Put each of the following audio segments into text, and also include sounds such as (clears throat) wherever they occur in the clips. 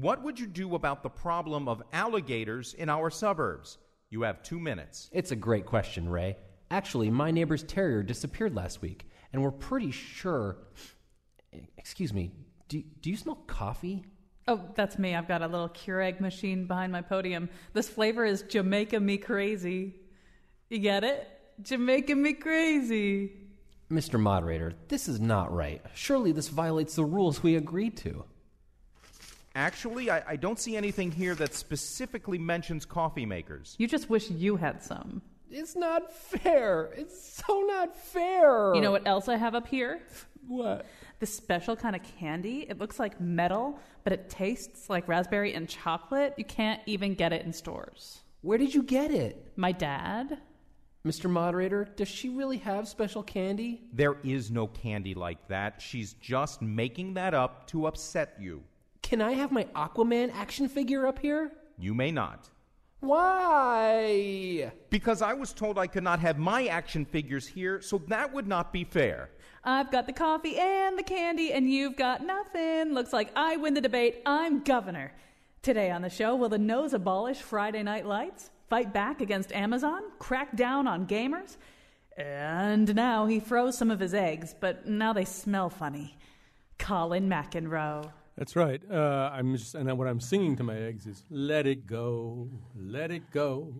What would you do about the problem of alligators in our suburbs? You have two minutes. It's a great question, Ray. Actually, my neighbor's terrier disappeared last week, and we're pretty sure. Excuse me, do, do you smell coffee? Oh, that's me. I've got a little Keurig machine behind my podium. This flavor is Jamaica Me Crazy. You get it? Jamaica Me Crazy. Mr. Moderator, this is not right. Surely this violates the rules we agreed to. Actually, I, I don't see anything here that specifically mentions coffee makers. You just wish you had some. It's not fair. It's so not fair. You know what else I have up here? What? This special kind of candy. It looks like metal, but it tastes like raspberry and chocolate. You can't even get it in stores. Where did you get it? My dad? Mr. Moderator, does she really have special candy? There is no candy like that. She's just making that up to upset you. Can I have my Aquaman action figure up here? You may not. Why? Because I was told I could not have my action figures here, so that would not be fair. I've got the coffee and the candy, and you've got nothing. Looks like I win the debate. I'm governor. Today on the show, will the nose abolish Friday night lights? Fight back against Amazon? Crack down on gamers? And now he froze some of his eggs, but now they smell funny. Colin McEnroe. That's right. Uh, I'm just, and what I'm singing to my eggs is "Let it go, let it go."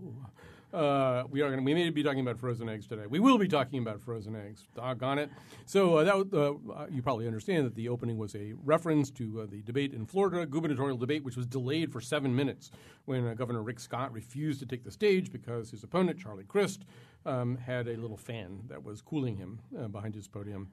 Uh, we are going. We may be talking about frozen eggs today. We will be talking about frozen eggs. Doggone it! So uh, that uh, you probably understand that the opening was a reference to uh, the debate in Florida, gubernatorial debate, which was delayed for seven minutes when uh, Governor Rick Scott refused to take the stage because his opponent Charlie Crist um, had a little fan that was cooling him behind his podium.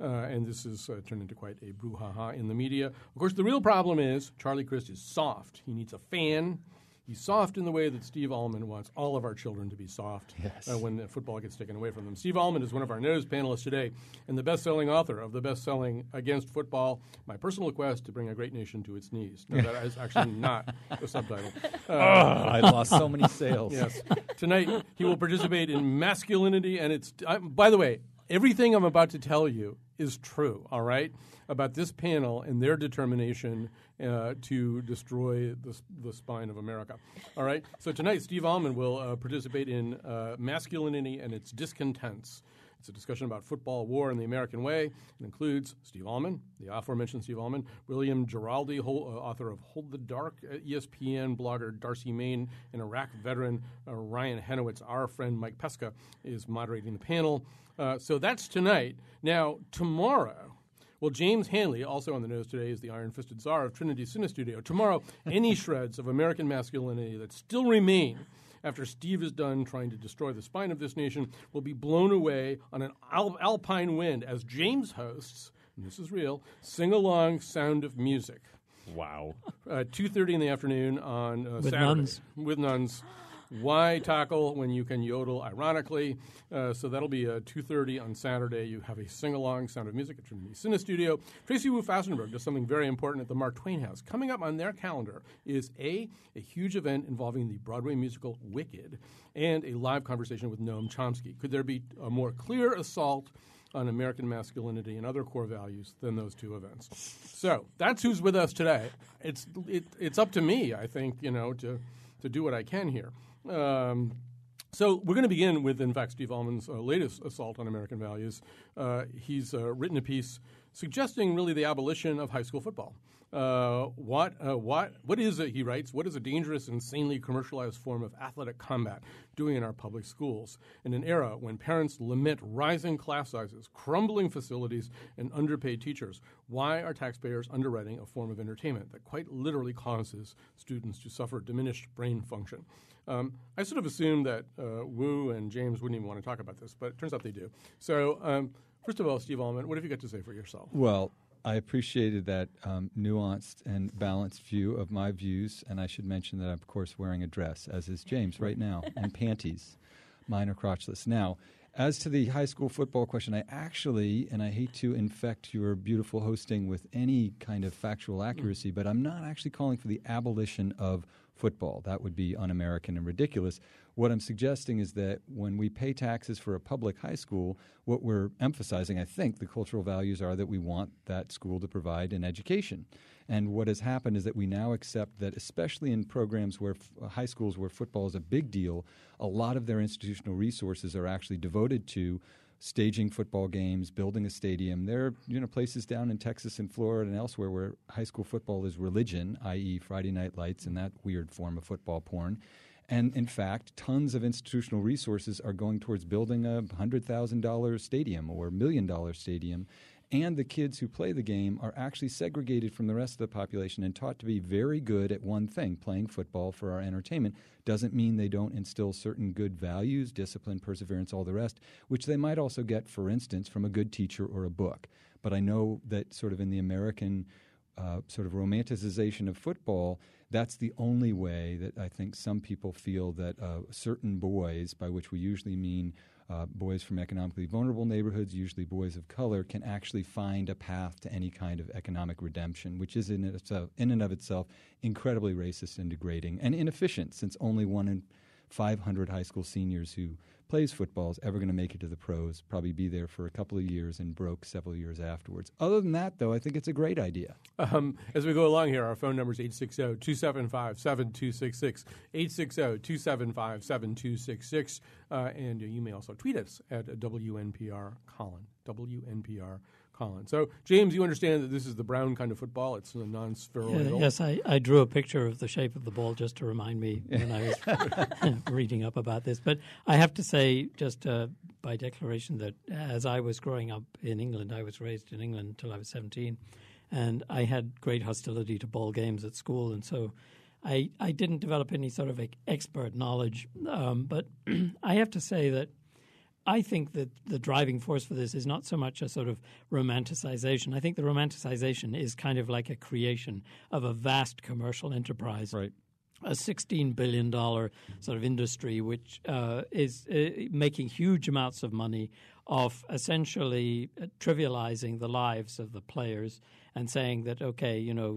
Uh, and this has uh, turned into quite a brouhaha in the media. Of course, the real problem is Charlie Crist is soft. He needs a fan. He's soft in the way that Steve Almond wants all of our children to be soft Yes. uh, when football gets taken away from them. Steve Almond is one of our news panelists today and the best selling author of the best selling Against Football My Personal Quest to Bring a Great Nation to Its Knees. No, that is actually (laughs) not the subtitle. Uh, (laughs) I lost so many sales. Yes. Tonight, he will participate in masculinity, and it's. I, by the way, everything I'm about to tell you is true, all right? About this panel and their determination uh, to destroy the, the spine of America. All right? So tonight, Steve Almond will uh, participate in uh, masculinity and its discontents. It's a discussion about football, war, and the American way. It includes Steve Almond, the aforementioned Steve Almond, William Giraldi, uh, author of Hold the Dark, uh, ESPN blogger Darcy Maine, an Iraq veteran uh, Ryan Henowitz. Our friend Mike Pesca is moderating the panel. Uh, so that's tonight. Now, tomorrow, well, James Hanley, also on the nose today, is the iron fisted czar of Trinity Cine Studio. Tomorrow, any (laughs) shreds of American masculinity that still remain after Steve is done trying to destroy the spine of this nation will be blown away on an al- alpine wind as James hosts, and this is real, sing along Sound of Music. Wow. (laughs) Uh, 2.30 in the afternoon on uh, With Saturday. nuns. With nuns. Why tackle when you can yodel ironically? Uh, so that'll be uh, 2.30 on Saturday. You have a sing-along Sound of Music at Trinity Cine Studio. Tracy Wu Fastenberg does something very important at the Mark Twain House. Coming up on their calendar is A, a huge event involving the Broadway musical Wicked, and a live conversation with Noam Chomsky. Could there be a more clear assault on American masculinity and other core values than those two events. So that's who's with us today. It's it, it's up to me, I think, you know, to to do what I can here. Um, so we're going to begin with, in fact, Steve Almond's uh, latest assault on American values. Uh, he's uh, written a piece suggesting really the abolition of high school football. Uh, what, uh, what, what is it, he writes, what is a dangerous, insanely commercialized form of athletic combat doing in our public schools in an era when parents lament rising class sizes, crumbling facilities, and underpaid teachers? Why are taxpayers underwriting a form of entertainment that quite literally causes students to suffer diminished brain function? Um, I sort of assumed that uh, Wu and James wouldn't even want to talk about this, but it turns out they do. So, um, first of all, Steve Almond, what have you got to say for yourself? Well, I appreciated that um, nuanced and balanced view of my views, and I should mention that I'm, of course, wearing a dress, as is James right now, and (laughs) panties. Mine are crotchless. Now, as to the high school football question, I actually, and I hate to infect your beautiful hosting with any kind of factual accuracy, but I'm not actually calling for the abolition of football. That would be un American and ridiculous. What I'm suggesting is that when we pay taxes for a public high school, what we're emphasizing, I think, the cultural values are that we want that school to provide an education. And what has happened is that we now accept that, especially in programs where f- uh, high schools where football is a big deal, a lot of their institutional resources are actually devoted to staging football games, building a stadium. There are you know places down in Texas and Florida and elsewhere where high school football is religion, i.e., Friday Night Lights and that weird form of football porn. And in fact, tons of institutional resources are going towards building a $100,000 stadium or million dollar stadium. And the kids who play the game are actually segregated from the rest of the population and taught to be very good at one thing playing football for our entertainment. Doesn't mean they don't instill certain good values, discipline, perseverance, all the rest, which they might also get, for instance, from a good teacher or a book. But I know that sort of in the American uh, sort of romanticization of football, that's the only way that I think some people feel that uh, certain boys, by which we usually mean uh, boys from economically vulnerable neighborhoods, usually boys of color, can actually find a path to any kind of economic redemption, which is in, itself, in and of itself incredibly racist and degrading and inefficient, since only one in 500 high school seniors who plays football is ever going to make it to the pros, probably be there for a couple of years and broke several years afterwards. Other than that, though, I think it's a great idea. Um, as we go along here, our phone number is 860 275 7266. 860 275 7266. Uh, and you may also tweet us at WNPR Colin. WNPR Colin. So, James, you understand that this is the brown kind of football. It's a non-spheroidal. Yes, I, I drew a picture of the shape of the ball just to remind me when I was (laughs) (laughs) reading up about this. But I have to say, just uh, by declaration, that as I was growing up in England, I was raised in England until I was 17, and I had great hostility to ball games at school, and so I, I didn't develop any sort of expert knowledge. Um, but (clears throat) I have to say that I think that the driving force for this is not so much a sort of romanticization. I think the romanticization is kind of like a creation of a vast commercial enterprise. Right. A $16 billion sort of industry, which uh, is uh, making huge amounts of money off essentially uh, trivializing the lives of the players and saying that, okay, you know,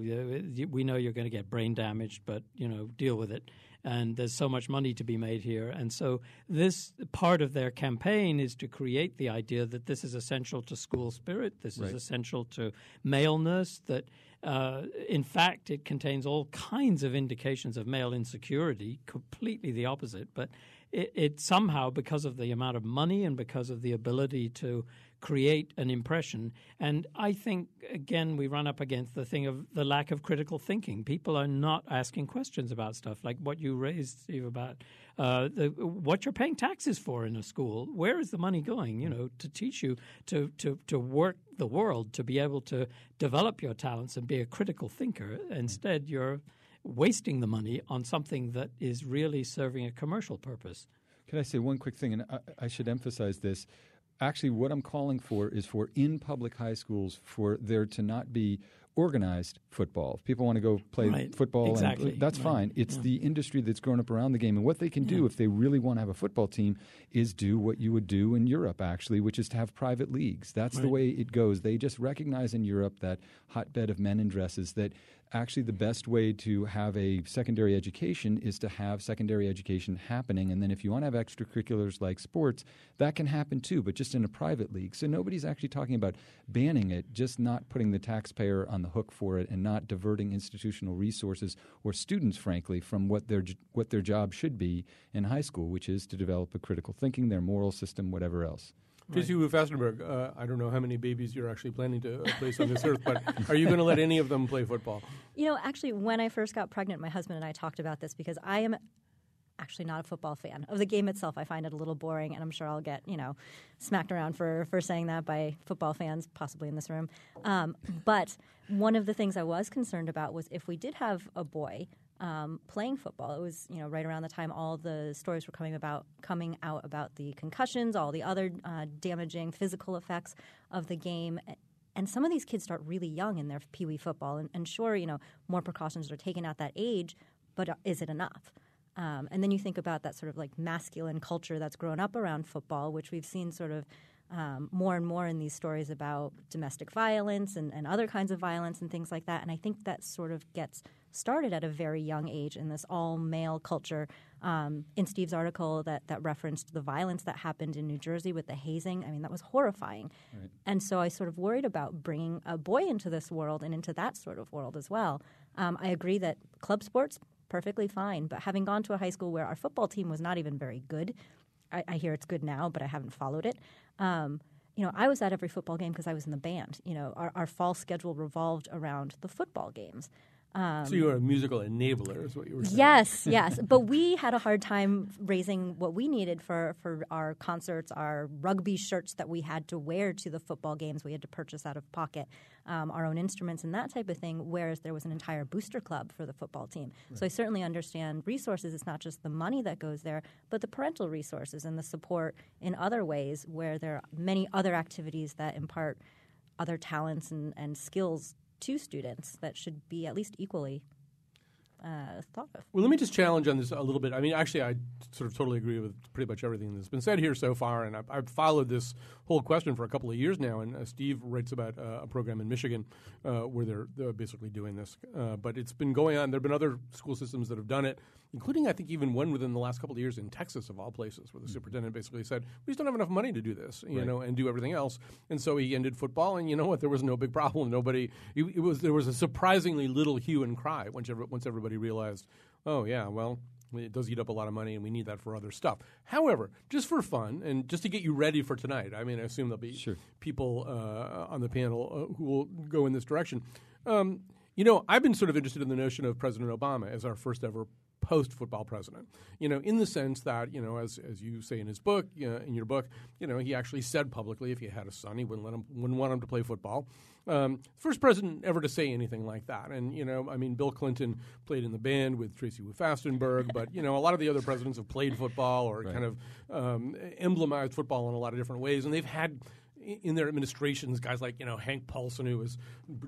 we know you're going to get brain damaged, but, you know, deal with it and there's so much money to be made here. And so, this part of their campaign is to create the idea that this is essential to school spirit, this right. is essential to maleness, that uh, in fact it contains all kinds of indications of male insecurity, completely the opposite. But it, it somehow, because of the amount of money and because of the ability to create an impression. And I think, again, we run up against the thing of the lack of critical thinking. People are not asking questions about stuff like what you raised, Steve, about uh, the, what you're paying taxes for in a school. Where is the money going, you know, to teach you to, to, to work the world, to be able to develop your talents and be a critical thinker. Instead, you're wasting the money on something that is really serving a commercial purpose. Can I say one quick thing? And I, I should emphasize this actually what I'm calling for is for in public high schools for there to not be organized football. If people want to go play right. football, exactly. and, that's right. fine. It's yeah. the industry that's grown up around the game. And what they can do yeah. if they really want to have a football team is do what you would do in Europe, actually, which is to have private leagues. That's right. the way it goes. They just recognize in Europe that hotbed of men in dresses that actually the best way to have a secondary education is to have secondary education happening. And then if you want to have extracurriculars like sports, that can happen too, but just in a private league. So nobody's actually talking about banning it, just not putting the taxpayer on the hook for it and not diverting institutional resources or students, frankly, from what their, what their job should be in high school, which is to develop a critical thinking, their moral system, whatever else. Tracy Wu Fastenberg, uh, I don't know how many babies you're actually planning to place on this earth, but are you going to let any of them play football? You know, actually, when I first got pregnant, my husband and I talked about this because I am actually not a football fan of the game itself. I find it a little boring, and I'm sure I'll get you know smacked around for for saying that by football fans, possibly in this room. Um, but one of the things I was concerned about was if we did have a boy um, playing football. It was you know right around the time all the stories were coming about coming out about the concussions, all the other uh, damaging physical effects of the game. and some of these kids start really young in their pee wee football. And, and, sure, you know, more precautions are taken at that age, but uh, is it enough? Um, and then you think about that sort of like masculine culture that's grown up around football, which we've seen sort of um, more and more in these stories about domestic violence and, and other kinds of violence and things like that. And I think that sort of gets started at a very young age in this all male culture. Um, in Steve's article that, that referenced the violence that happened in New Jersey with the hazing, I mean, that was horrifying. Right. And so I sort of worried about bringing a boy into this world and into that sort of world as well. Um, I agree that club sports, perfectly fine, but having gone to a high school where our football team was not even very good, I, I hear it's good now, but I haven't followed it. Um, you know, I was at every football game because I was in the band. You know, our, our fall schedule revolved around the football games. Um, so you were a musical enabler, is what you were saying. Yes, (laughs) yes. but we had a hard time raising what we needed for, for our concerts, our rugby shirts that we had to wear to the football games. We had to purchase out of pocket um, our own instruments and that type of thing, whereas there was an entire booster club for the football team. Right. So I certainly understand resources. It's not just the money that goes there, but the parental resources and the support in other ways where there are many other activities that impart other talents and, and skills to students that should be at least equally uh, thought of. Well, let me just challenge on this a little bit. I mean, actually, I sort of totally agree with pretty much everything that's been said here so far, and I've, I've followed this whole question for a couple of years now. And uh, Steve writes about uh, a program in Michigan uh, where they're, they're, basically doing this, uh, but it's been going on. There have been other school systems that have done it, including I think even one within the last couple of years in Texas, of all places, where the mm-hmm. superintendent basically said, "We just don't have enough money to do this, you right. know, and do everything else." And so he ended football, and you know what? There was no big problem. Nobody. It, it was there was a surprisingly little hue and cry once once everybody realized oh, yeah, well, it does eat up a lot of money and we need that for other stuff. However, just for fun and just to get you ready for tonight, I mean, I assume there'll be sure. people uh, on the panel uh, who will go in this direction. Um, you know, I've been sort of interested in the notion of President Obama as our first ever post football president. You know, in the sense that, you know, as, as you say in his book, in your book, you know, he actually said publicly if he had a son, he wouldn't let him, wouldn't want him to play football. Um, first president ever to say anything like that. And, you know, I mean, Bill Clinton played in the band with Tracy Fastenberg, but, you know, a lot of the other presidents have played football or right. kind of um, emblemized football in a lot of different ways. And they've had in their administrations, guys like you know Hank Paulson, who was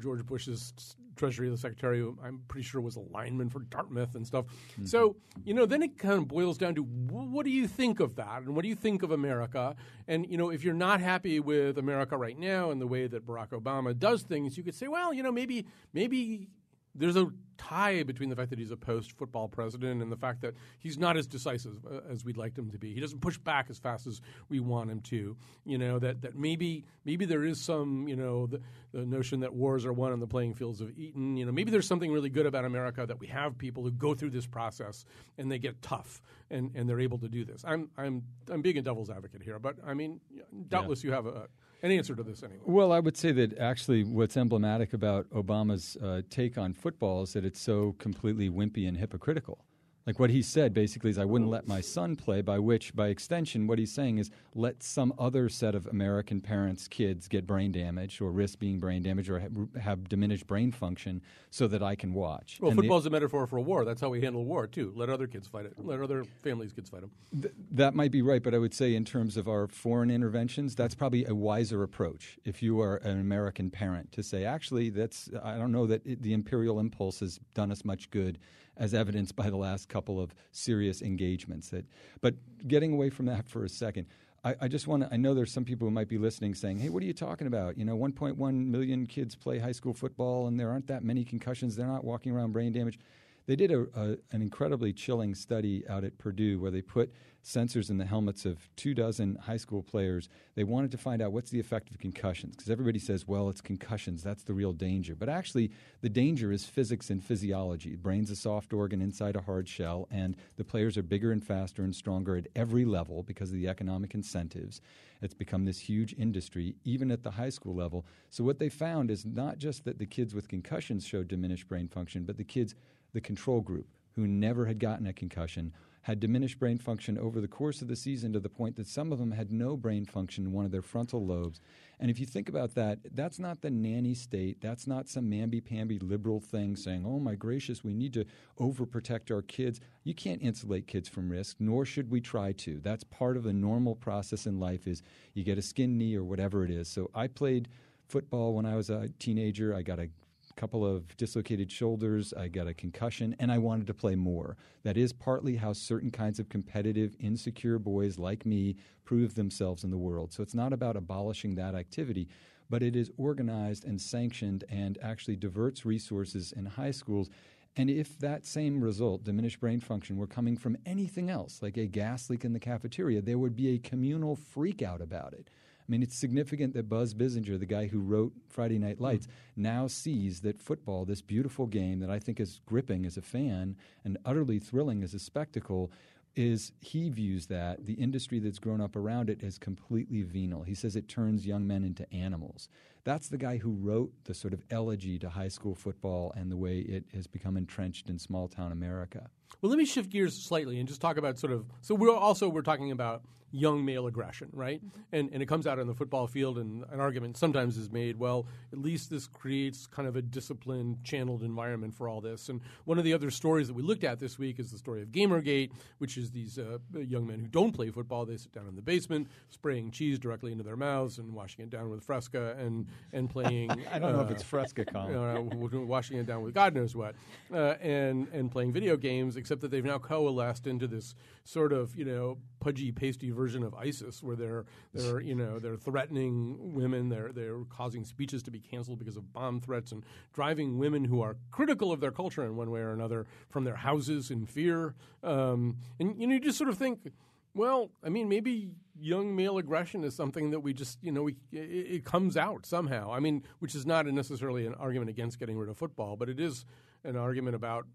George Bush's Treasury Secretary, who I'm pretty sure was a lineman for Dartmouth and stuff. Mm-hmm. So you know, then it kind of boils down to what do you think of that, and what do you think of America? And you know, if you're not happy with America right now and the way that Barack Obama does things, you could say, well, you know, maybe maybe there's a tie between the fact that he's a post football president and the fact that he's not as decisive uh, as we'd like him to be. He doesn't push back as fast as we want him to. You know that that maybe maybe there is some you know the, the notion that wars are won on the playing fields of Eton. You know maybe there's something really good about America that we have people who go through this process and they get tough and, and they're able to do this. I'm I'm I'm being a devil's advocate here, but I mean doubtless yeah. you have a an answer to this anyway. Well, I would say that actually what's emblematic about Obama's uh, take on football is that it's so completely wimpy and hypocritical. Like what he said basically is, I wouldn't let my son play, by which, by extension, what he's saying is, let some other set of American parents' kids get brain damage or risk being brain damaged or ha- have diminished brain function so that I can watch. Well, football's is a metaphor for a war. That's how we handle war, too. Let other kids fight it. Let other families' kids fight them. Th- that might be right, but I would say, in terms of our foreign interventions, that's probably a wiser approach if you are an American parent to say, actually, that's, I don't know that it, the imperial impulse has done us much good as evidenced by the last couple of serious engagements. That, but getting away from that for a second, I, I just want to. I know there's some people who might be listening saying, "Hey, what are you talking about? You know, 1.1 million kids play high school football, and there aren't that many concussions. They're not walking around brain damage." They did a, a, an incredibly chilling study out at Purdue where they put sensors in the helmets of two dozen high school players. They wanted to find out what's the effect of concussions because everybody says, well, it's concussions. That's the real danger. But actually, the danger is physics and physiology. Brain's a soft organ inside a hard shell, and the players are bigger and faster and stronger at every level because of the economic incentives. It's become this huge industry, even at the high school level. So, what they found is not just that the kids with concussions showed diminished brain function, but the kids the control group, who never had gotten a concussion, had diminished brain function over the course of the season to the point that some of them had no brain function in one of their frontal lobes. And if you think about that, that's not the nanny state. That's not some mamby-pamby liberal thing saying, oh my gracious, we need to overprotect our kids. You can't insulate kids from risk, nor should we try to. That's part of the normal process in life is you get a skin knee or whatever it is. So I played football when I was a teenager. I got a couple of dislocated shoulders, I got a concussion, and I wanted to play more. That is partly how certain kinds of competitive, insecure boys like me prove themselves in the world. So it's not about abolishing that activity, but it is organized and sanctioned and actually diverts resources in high schools. And if that same result, diminished brain function, were coming from anything else, like a gas leak in the cafeteria, there would be a communal freak out about it. I mean, it's significant that Buzz Bissinger, the guy who wrote Friday Night Lights, mm. now sees that football, this beautiful game that I think is gripping as a fan and utterly thrilling as a spectacle, is he views that the industry that's grown up around it is completely venal. He says it turns young men into animals. That's the guy who wrote the sort of elegy to high school football and the way it has become entrenched in small town America. Well, let me shift gears slightly and just talk about sort of. So we're also we're talking about young male aggression, right? Mm-hmm. And and it comes out on the football field, and an argument sometimes is made. Well, at least this creates kind of a disciplined, channeled environment for all this. And one of the other stories that we looked at this week is the story of GamerGate, which is these uh, young men who don't play football. They sit down in the basement, spraying cheese directly into their mouths and washing it down with Fresca and and playing. (laughs) I don't uh, know if uh, it's Fresca, Colin. You know, washing it down with God knows what, uh, and and playing video games. Except that they've now coalesced into this sort of you know pudgy, pasty version version of ISIS, where they're they're you know they're threatening women, they're they're causing speeches to be canceled because of bomb threats, and driving women who are critical of their culture in one way or another from their houses in fear. Um, and you know, you just sort of think. Well, I mean, maybe young male aggression is something that we just, you know, we, it, it, comes out somehow. I mean, which is not necessarily an argument against getting rid of football, but it is an argument about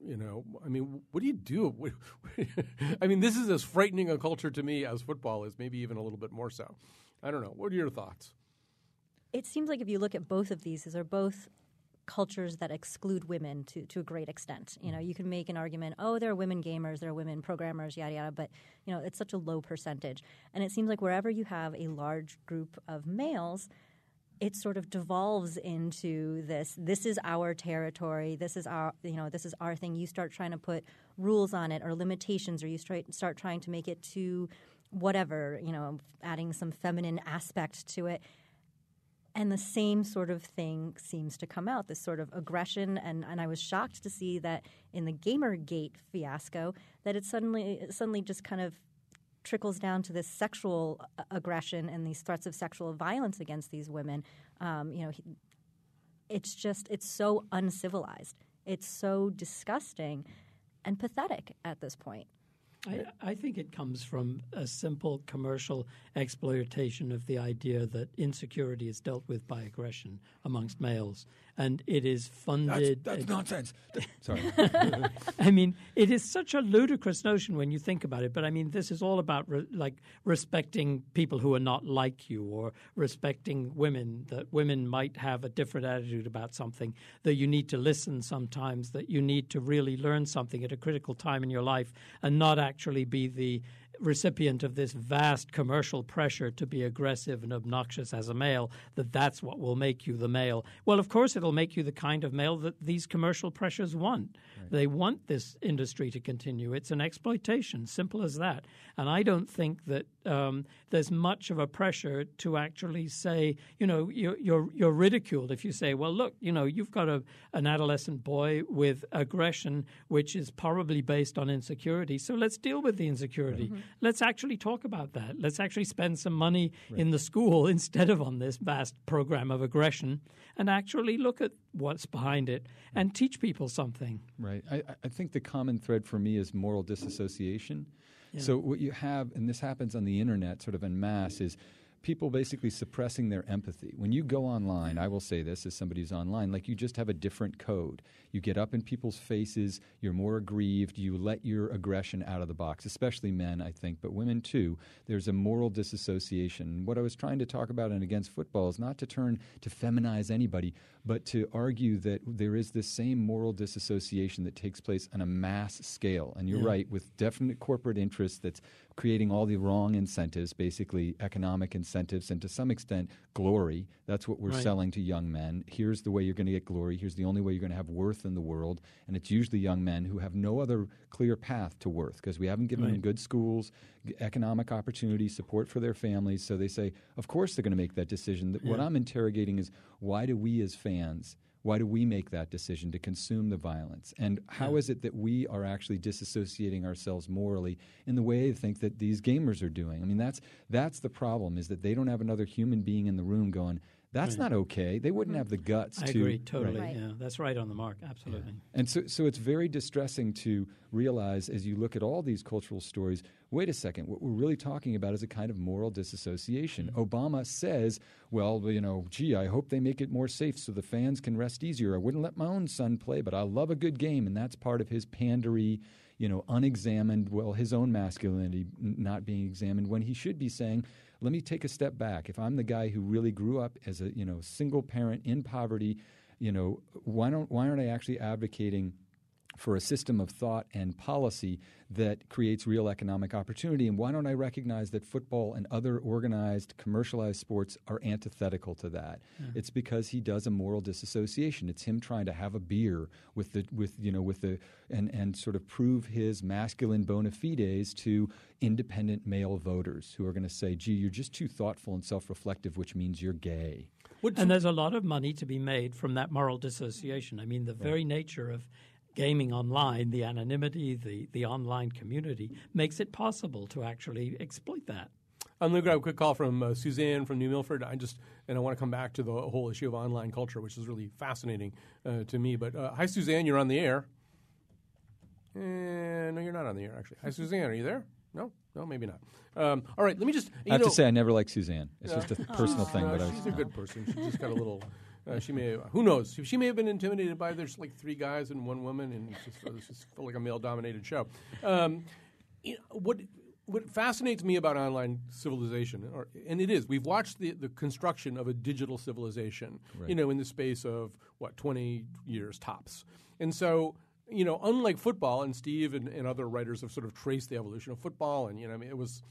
you know, I mean, what do you do? (laughs) I mean, this is as frightening a culture to me as football is, maybe even a little bit more so. I don't know. What are your thoughts? It seems like if you look at both of these, these are both cultures that exclude women to, to a great extent. You know, mm. you can make an argument, oh, there are women gamers, there are women programmers, yada yada, but you know, it's such a low percentage. And it seems like wherever you have a large group of males, it sort of devolves into this this is our territory this is our you know this is our thing you start trying to put rules on it or limitations or you start, start trying to make it to whatever you know adding some feminine aspect to it and the same sort of thing seems to come out this sort of aggression and, and i was shocked to see that in the gamergate fiasco that it suddenly suddenly just kind of trickles down to this sexual uh, aggression and these threats of sexual violence against these women. Um, you know, he, it's just it's so uncivilized. It's so disgusting and pathetic at this point. I, I, think it comes from a simple commercial exploitation of the idea that insecurity is dealt with by aggression amongst males. And it is funded. That's, that's nonsense. Sorry. (laughs) I mean, it is such a ludicrous notion when you think about it. But I mean, this is all about re- like respecting people who are not like you, or respecting women. That women might have a different attitude about something. That you need to listen sometimes. That you need to really learn something at a critical time in your life, and not actually be the recipient of this vast commercial pressure to be aggressive and obnoxious as a male, that that's what will make you the male. Well, of course, it'll make you the kind of male that these commercial pressures want. Right. They want this industry to continue. It's an exploitation, simple as that. And I don't think that um, there's much of a pressure to actually say, you know, you're, you're, you're ridiculed if you say, well, look, you know, you've got a, an adolescent boy with aggression, which is probably based on insecurity. So let's deal with the insecurity. Mm-hmm let's actually talk about that. Let's actually spend some money right. in the school (laughs) instead of on this vast program of aggression and actually look at what's behind it and teach people something. Right. I, I think the common thread for me is moral disassociation. So, what you have, and this happens on the internet sort of en masse, is people basically suppressing their empathy. When you go online, I will say this as somebody who's online, like you just have a different code. You get up in people's faces, you're more aggrieved, you let your aggression out of the box, especially men, I think, but women too. There's a moral disassociation. What I was trying to talk about in Against Football is not to turn to feminize anybody, but to argue that there is this same moral disassociation that takes place on a mass scale. And you're yeah. right, with definite corporate interests that's creating all the wrong incentives, basically economic incentives and to some extent glory. That's what we're Right. selling to young men. Here's the way you're going to get glory. Here's the only way you're going to have worth in the world. And it's usually young men who have no other clear path to worth because we haven't given them good schools, economic opportunities, support for their families. So they say, of course they're going to make that decision. Th- What I'm interrogating is why do we as fans? Why do we make that decision to consume the violence? And how Yeah. is it that we are actually disassociating ourselves morally in the way I think that these gamers are doing? I mean, that's that's the problem is that they don't have another human being in the room going, that's Right. not okay. They wouldn't hmm. have the guts I to I agree totally. Right. Yeah, that's right on the mark. Absolutely. and so, so it's very distressing to realize as you look at all these cultural stories wait a second, what we're really talking about is a kind of moral disassociation. Hmm. Obama says, well, you know, gee, I hope they make it more safe so the fans can rest easier. I wouldn't let my own son play, but I love a good game. And that's part of his pandery, you know, unexamined, well, his own masculinity not being examined when he should be saying, let me take a step back. If I'm the guy who really grew up as a, you know, single parent in poverty, you know, why don't why aren't I actually advocating for a system of thought and policy that creates real economic opportunity. And why don't I recognize that football and other organized, commercialized sports are antithetical to that? It's because he does a moral disassociation. It's him trying to have a beer with the with you know with the and and sort of prove his masculine bona fides to independent male voters who are going to say, "Gee, you're just too thoughtful and self-reflective, which means you're gay." And there's a lot of money to be made from that moral dissociation. I mean, the very nature of gaming online, the anonymity, the, the online community, makes it possible to actually exploit that. I'm going to grab a quick call from uh, Suzanne from New Milford. I just and I want to come back to the whole issue of online culture, which is really fascinating uh, to me. But uh, hi, Suzanne, you're on the air. Eh, no, you're not on the air. Actually, hi, Suzanne, are you there? No, no, maybe not. Um, all right, let me just. You I have know, to say, I never liked Suzanne. It's Yeah. just a (laughs) personal thing, No, but I she's a good person. She just got a little. Uh, she may. Who knows? She may have been intimidated by there's like three guys and one woman, and it's just, it just felt like a male-dominated show. Um, you know, what what fascinates me about online civilization, or, and it is, we've watched the, the construction of a digital civilization. You know, in the space of what twenty years tops, and so. You know, unlike football, and Steve and, and other writers have sort of traced the evolution of football, and you know, I mean, it was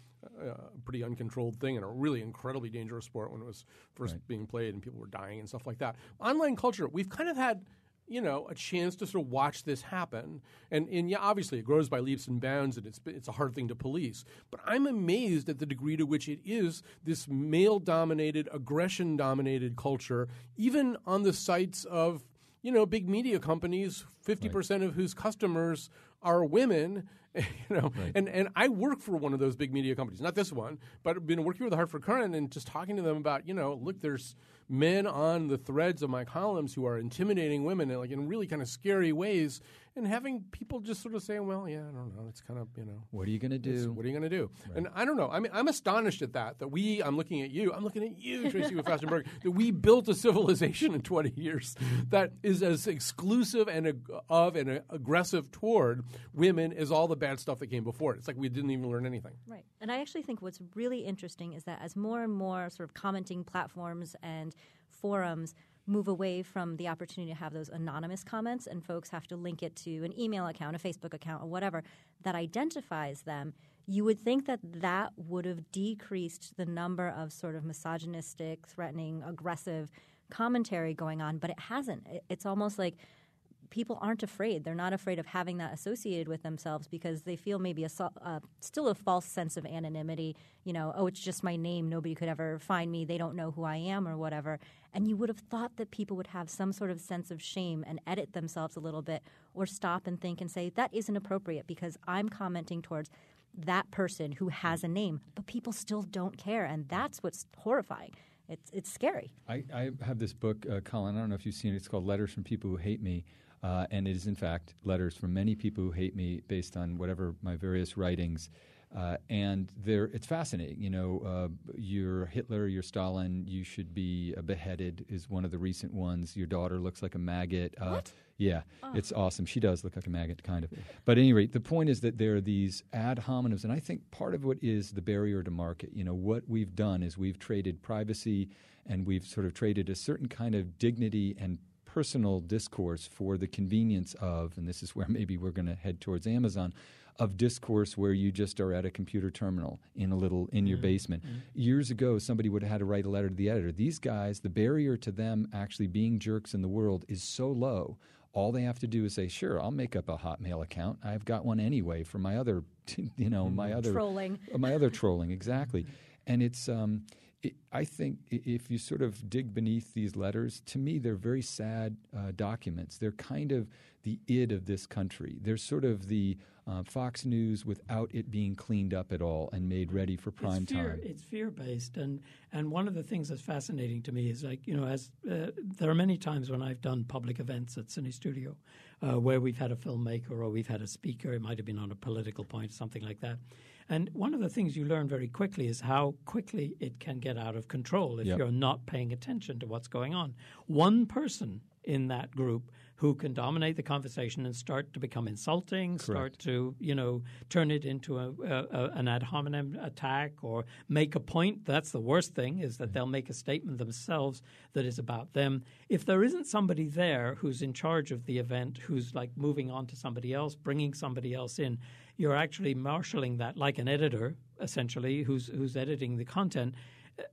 uh, a pretty uncontrolled thing and a really incredibly dangerous sport when it was first being played and people were dying and stuff like that. Online culture, we've kind of had you know, a chance to sort of watch this happen. And, and yeah, obviously it grows by leaps and bounds and it's, it's a hard thing to police. But I'm amazed at the degree to which it is this male dominated, aggression dominated culture, even on the sites of, you know, big media companies, 50% of whose customers are women. (laughs) You know, and, and I work for one of those big media companies, not this one, but I've been working with the Hartford Courant and just talking to them about, you know, look, there's men on the threads of my columns who are intimidating women in like in really kind of scary ways, and having people just sort of saying, well, yeah, I don't know, it's kind of you know, what are you going to do? What are you going to do? And I don't know. I mean, I'm astonished at that. That we, I'm looking at you, I'm looking at you, Tracy Wu Fastenberg, that we built a civilization in 20 years that is as exclusive and ag- of and uh, aggressive toward women as all the bad stuff that came before it. It's like we didn't even learn anything. Right. And I actually think what's really interesting is that as more and more sort of commenting platforms and forums move away from the opportunity to have those anonymous comments and folks have to link it to an email account, a Facebook account, or whatever that identifies them, you would think that that would have decreased the number of sort of misogynistic, threatening, aggressive commentary going on, but it hasn't. It's almost like people aren't afraid. They're not afraid of having that associated with themselves because they feel maybe a uh, still a false sense of anonymity. You know, oh, it's just my name. Nobody could ever find me. They don't know who I am or whatever. And you would have thought that people would have some sort of sense of shame and edit themselves a little bit or stop and think and say, that isn't appropriate because I'm commenting towards that person who has a name. But people still don't care. And that's what's horrifying. It's, it's scary. I, I have this book, uh, Colin. I don't know if you've seen it. It's called Letters from People Who Hate Me. Uh, and it is, in fact, letters from many people who hate me based on whatever my various writings. Uh, and there, it's fascinating. You know, uh, you're Hitler, you're Stalin, you should be uh, beheaded, is one of the recent ones. Your daughter looks like a maggot. Uh, What? Yeah, it's awesome. She does look like a maggot, kind of. But at any rate, the point is that there are these ad hominems, and I think part of what is the barrier to market. You know, what we've done is we've traded privacy and we've sort of traded a certain kind of dignity and personal discourse for the convenience of, and this is where (laughs) maybe we're going to head towards Amazon, of discourse where you just are at a computer terminal in a little in your Mm. basement. Years ago, somebody would have had to write a letter to the editor. These guys, the barrier to them actually being jerks in the world is so low. All they have to do is say, "Sure, I'll make up a Hotmail account. I've got one anyway for my other, (laughs) you know, my other Trolling. my other (laughs) trolling exactly." And it's, um, it, I think, if you sort of dig beneath these letters, to me, they're very sad uh, documents. They're kind of the id of this country. They're sort of the uh, Fox News without it being cleaned up at all and made ready for prime it's fear, time. It's fear based, and and one of the things that's fascinating to me is like you know, as uh, there are many times when I've done public events at Cine Studio, uh, where we've had a filmmaker or we've had a speaker. It might have been on a political point, something like that. And one of the things you learn very quickly is how quickly it can get out of control if Yep. you're not paying attention to what's going on. One person in that group who can dominate the conversation and start to become insulting, start to you know turn it into a, a, a, an ad hominem attack or make a point. That's the worst thing is that mm-hmm. they'll make a statement themselves that is about them. If there isn't somebody there who's in charge of the event, who's like moving on to somebody else, bringing somebody else in, you're actually marshaling that like an editor essentially who's who's editing the content.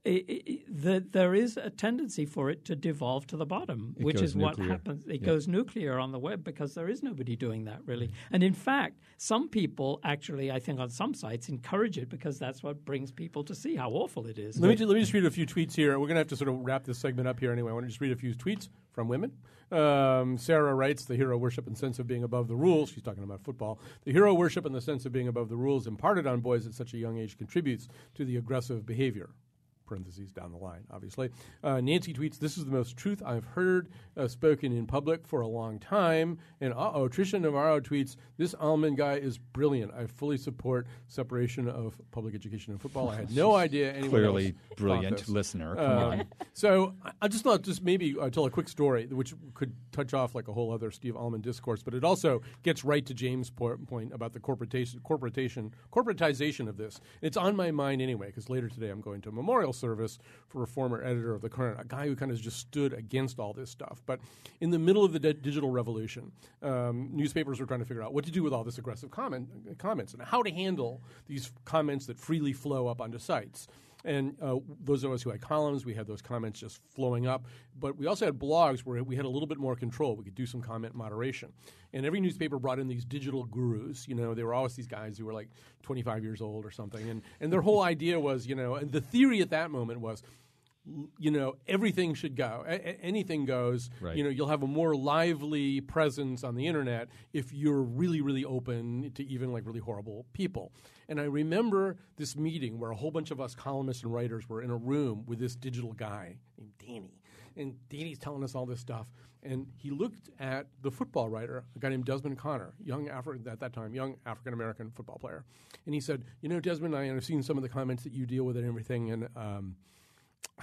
I- I- I- the, there is a tendency for it to devolve to the bottom, It which goes is what happens. It Yeah. goes nuclear on the web because there is nobody doing that really. Mm-hmm. And in fact, some people actually, I think, on some sites encourage it because that's what brings people to see how awful it is. Let me, ju- let me just read a few tweets here. We're going to have to sort of wrap this segment up here anyway. I want to just read a few tweets from women. Um, Sarah writes, The hero worship and sense of being above the rules. She's talking about football. The hero worship and the sense of being above the rules imparted on boys at such a young age contributes to the aggressive behavior. Parentheses down the line, obviously. Uh, Nancy tweets, This is the most truth I've heard uh, spoken in public for a long time. And uh oh, Tricia Navarro tweets, This almond guy is brilliant. I fully support separation of public education and football. I had no (laughs) idea anyone Clearly brilliant listener. Come Um, on. So I- just thought just maybe uh, tell a quick story, which could touch off like a whole other Steve Almond discourse, but it also gets right to James' point about the corporation, corporatation, corporatization of this. It's on my mind anyway, because later today I'm going to a memorial service for a former editor of the Courant, a guy who kind of just stood against all this stuff. But in the middle of the di- digital revolution, um, newspapers were trying to figure out what to do with all this aggressive comment, comments and how to handle these comments that freely flow up onto sites. And uh, those of us who had columns, we had those comments just flowing up. But we also had blogs where we had a little bit more control. We could do some comment moderation. And every newspaper brought in these digital gurus. You know, they were always these guys who were like 25 years old or something. And, and their whole idea was, you know, and the theory at that moment was, you know, everything should go. A- anything goes. Right. You know, you'll have a more lively presence on the internet if you're really, really open to even like really horrible people. And I remember this meeting where a whole bunch of us columnists and writers were in a room with this digital guy named Danny. And Danny's telling us all this stuff. And he looked at the football writer, a guy named Desmond Conner, young Afri- at that time, young African American football player. And he said, You know, Desmond, I have seen some of the comments that you deal with and everything. And, um,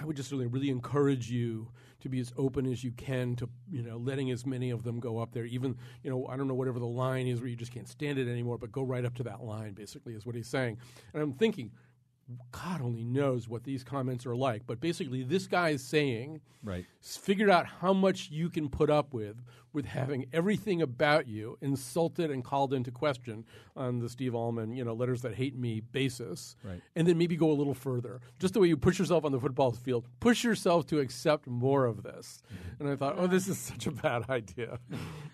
I would just really, really encourage you to be as open as you can to, you know, letting as many of them go up there. Even, you know, I don't know whatever the line is where you just can't stand it anymore, but go right up to that line. Basically, is what he's saying. And I'm thinking, God only knows what these comments are like. But basically, this guy is saying, Right. figured out how much you can put up with with having everything about you insulted and called into question on the Steve Almond, you know, letters that hate me basis. Right. And then maybe go a little further. Just the way you push yourself on the football field, push yourself to accept more of this. And I thought, oh, this is such a bad (laughs) idea.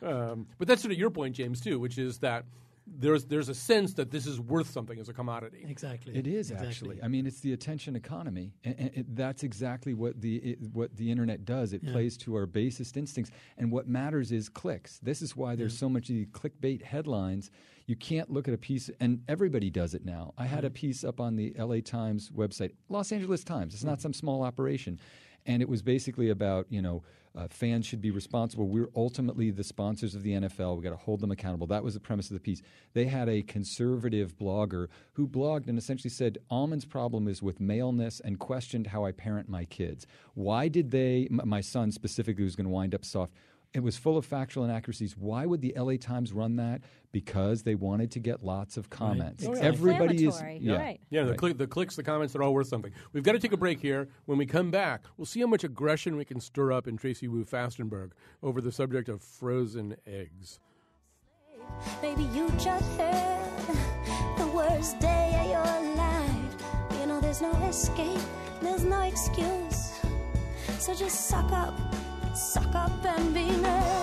um, but that's sort of your point, James, too, which is that there's there's a sense that this is worth something as a commodity. Exactly. It is Exactly. actually. I mean, it's the attention economy, and, and it, that's exactly what the it, what the internet does. It Yeah. plays to our basest instincts, and what matters is clicks. This is why there's so much of these clickbait headlines. You can't look at a piece, and everybody does it now. I had a piece up on the L.A. Times website, Los Angeles Times. It's not mm. some small operation, and it was basically about you know. Uh, fans should be responsible. We're ultimately the sponsors of the NFL. We got to hold them accountable. That was the premise of the piece. They had a conservative blogger who blogged and essentially said Almond's problem is with maleness and questioned how I parent my kids. Why did they, my son specifically, who's going to wind up soft? It was full of factual inaccuracies. Why would the LA Times run that? Because they wanted to get lots of comments. Oh, yeah. Everybody is yeah. Right. Yeah, the, Right. click, the clicks, the comments, they're all worth something. We've got to take a break here. When we come back, we'll see how much aggression we can stir up in Tracy Wu Fastenberg over the subject of frozen eggs. Baby, you just had the worst day of your life. You know, there's no escape, there's no excuse. So just suck up, suck up and be nice.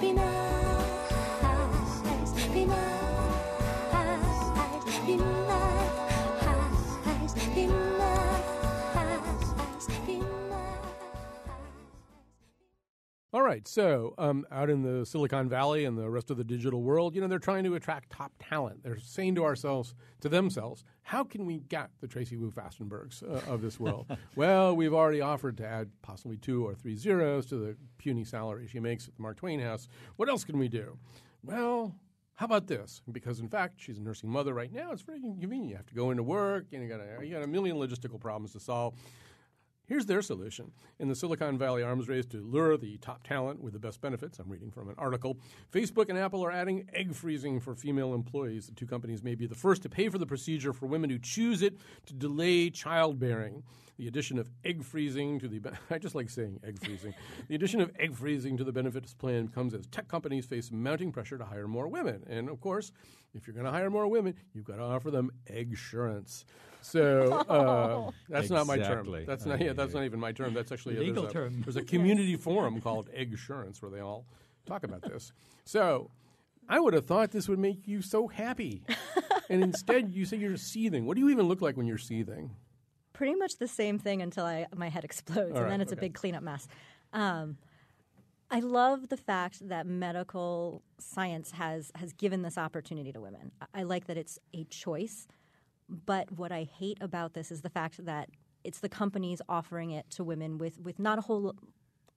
Be nice. Be nice. Be nice. All right, so um, out in the Silicon Valley and the rest of the digital world, you know, they're trying to attract top talent. They're saying to ourselves, to themselves, how can we get the Tracy Wu Fastenbergs uh, of this world? (laughs) well, we've already offered to add possibly two or three zeros to the puny salary she makes at the Mark Twain House. What else can we do? Well, how about this? Because in fact, she's a nursing mother right now. It's very convenient. You have to go into work, and you got a, you got a million logistical problems to solve. Here's their solution. In the Silicon Valley arms race to lure the top talent with the best benefits, I'm reading from an article, Facebook and Apple are adding egg freezing for female employees. The two companies may be the first to pay for the procedure for women who choose it to delay childbearing. The addition of egg freezing to the be- (laughs) I just like saying egg freezing. the addition of egg freezing to the benefits plan comes as tech companies face mounting pressure to hire more women. And of course, if you're going to hire more women, you've got to offer them egg insurance. So uh, (laughs) that's not my term. Exactly. That's not. Aye, Yeah, that's aye. not even my term. That's actually (laughs) a, Legal there's a, term. There's a community forum called Eggsurance where they all talk about this. So I would have thought this would make you so happy, and instead you say you're seething. What do you even look like when you're seething? Pretty much the same thing until I, my head explodes, All and then it's okay. a big cleanup mess. Um, I love the fact that medical science has has given this opportunity to women. I- I like that it's a choice, but what I hate about this is the fact that it's the companies offering it to women with with not a whole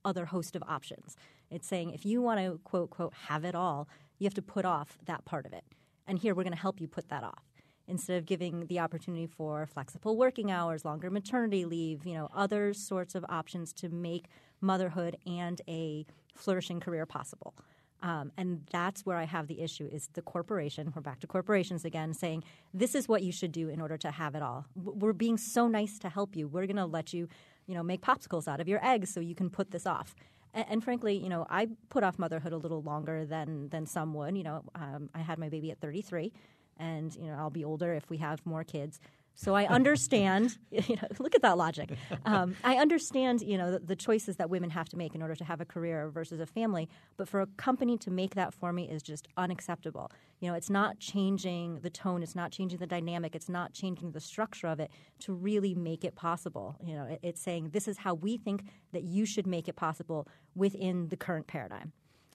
other host of options. It's saying if you want to quote quote have it all, you have to put off that part of it. And here we're going to help you put that off. Instead of giving the opportunity for flexible working hours, longer maternity leave, you know, other sorts of options to make motherhood and a flourishing career possible. Um, and that's where I have the issue is the corporation. We're back to corporations again, saying this is what you should do in order to have it all. We're being so nice to help you. We're going to let you, you know, make popsicles out of your eggs so you can put this off. And, and frankly, you know, I put off motherhood a little longer than than some would. You know, um, I had my baby at 33, and you know, I'll be older if we have more kids. So I understand. (laughs) You know, look at that logic. Um, I understand. You know, the, the choices that women have to make in order to have a career versus a family. But for a company to make that for me is just unacceptable. You know, it's not changing the tone. It's not changing the dynamic. It's not changing the structure of it to really make it possible. You know, it, it's saying this is how we think that you should make it possible within the current paradigm.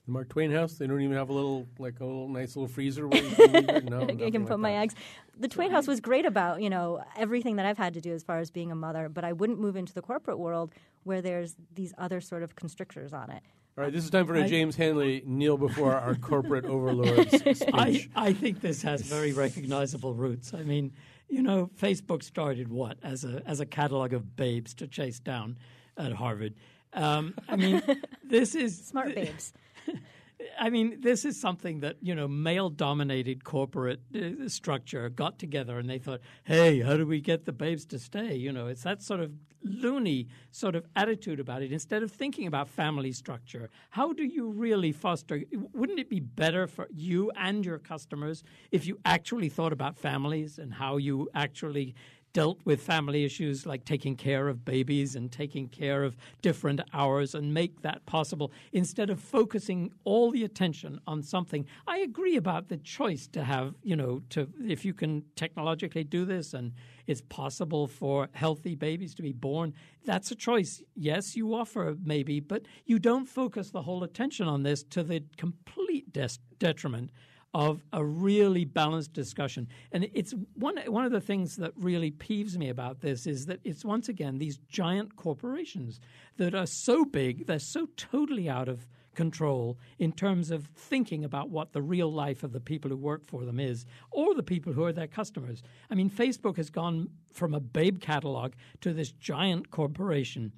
The Mark Twain House. They don't even have a little like a little nice little freezer where you can leave it. (laughs) No, I nothing can like put my that. eggs. The Twain House was great about you know everything that I've had to do as far as being a mother, but I wouldn't move into the corporate world where there's these other sort of constrictors on it. All right, this is time for a I- James Hanley kneel before our corporate (laughs) overlords speech. I, I think this has very (laughs) recognizable roots. I mean, you know, Facebook started what as a as a catalog of babes to chase down at Harvard. Um, I mean, this is Smart babes. (laughs) I mean, this is something that you know, male-dominated corporate uh, structure got together and they thought, "Hey, how do we get the babes to stay?" You know, it's that sort of loony sort of attitude about it. Instead of thinking about family structure, how do you really foster? Wouldn't it be better for you and your customers if you actually thought about families and how you actually dealt with family issues like taking care of babies and taking care of different hours and make that possible instead of focusing all the attention on something. I agree about the choice to have, you know, to if you can technologically do this and it's possible for healthy babies to be born, that's a choice. Yes, you offer maybe, but you don't focus the whole attention on this to the complete des- detriment of a really balanced discussion. And it's one one of the things that really peeves me about this is that it's once again these giant corporations that are so big, they're so totally out of control in terms of thinking about what the real life of the people who work for them is or the people who are their customers. I mean, Facebook has gone from a babe catalog to this giant corporation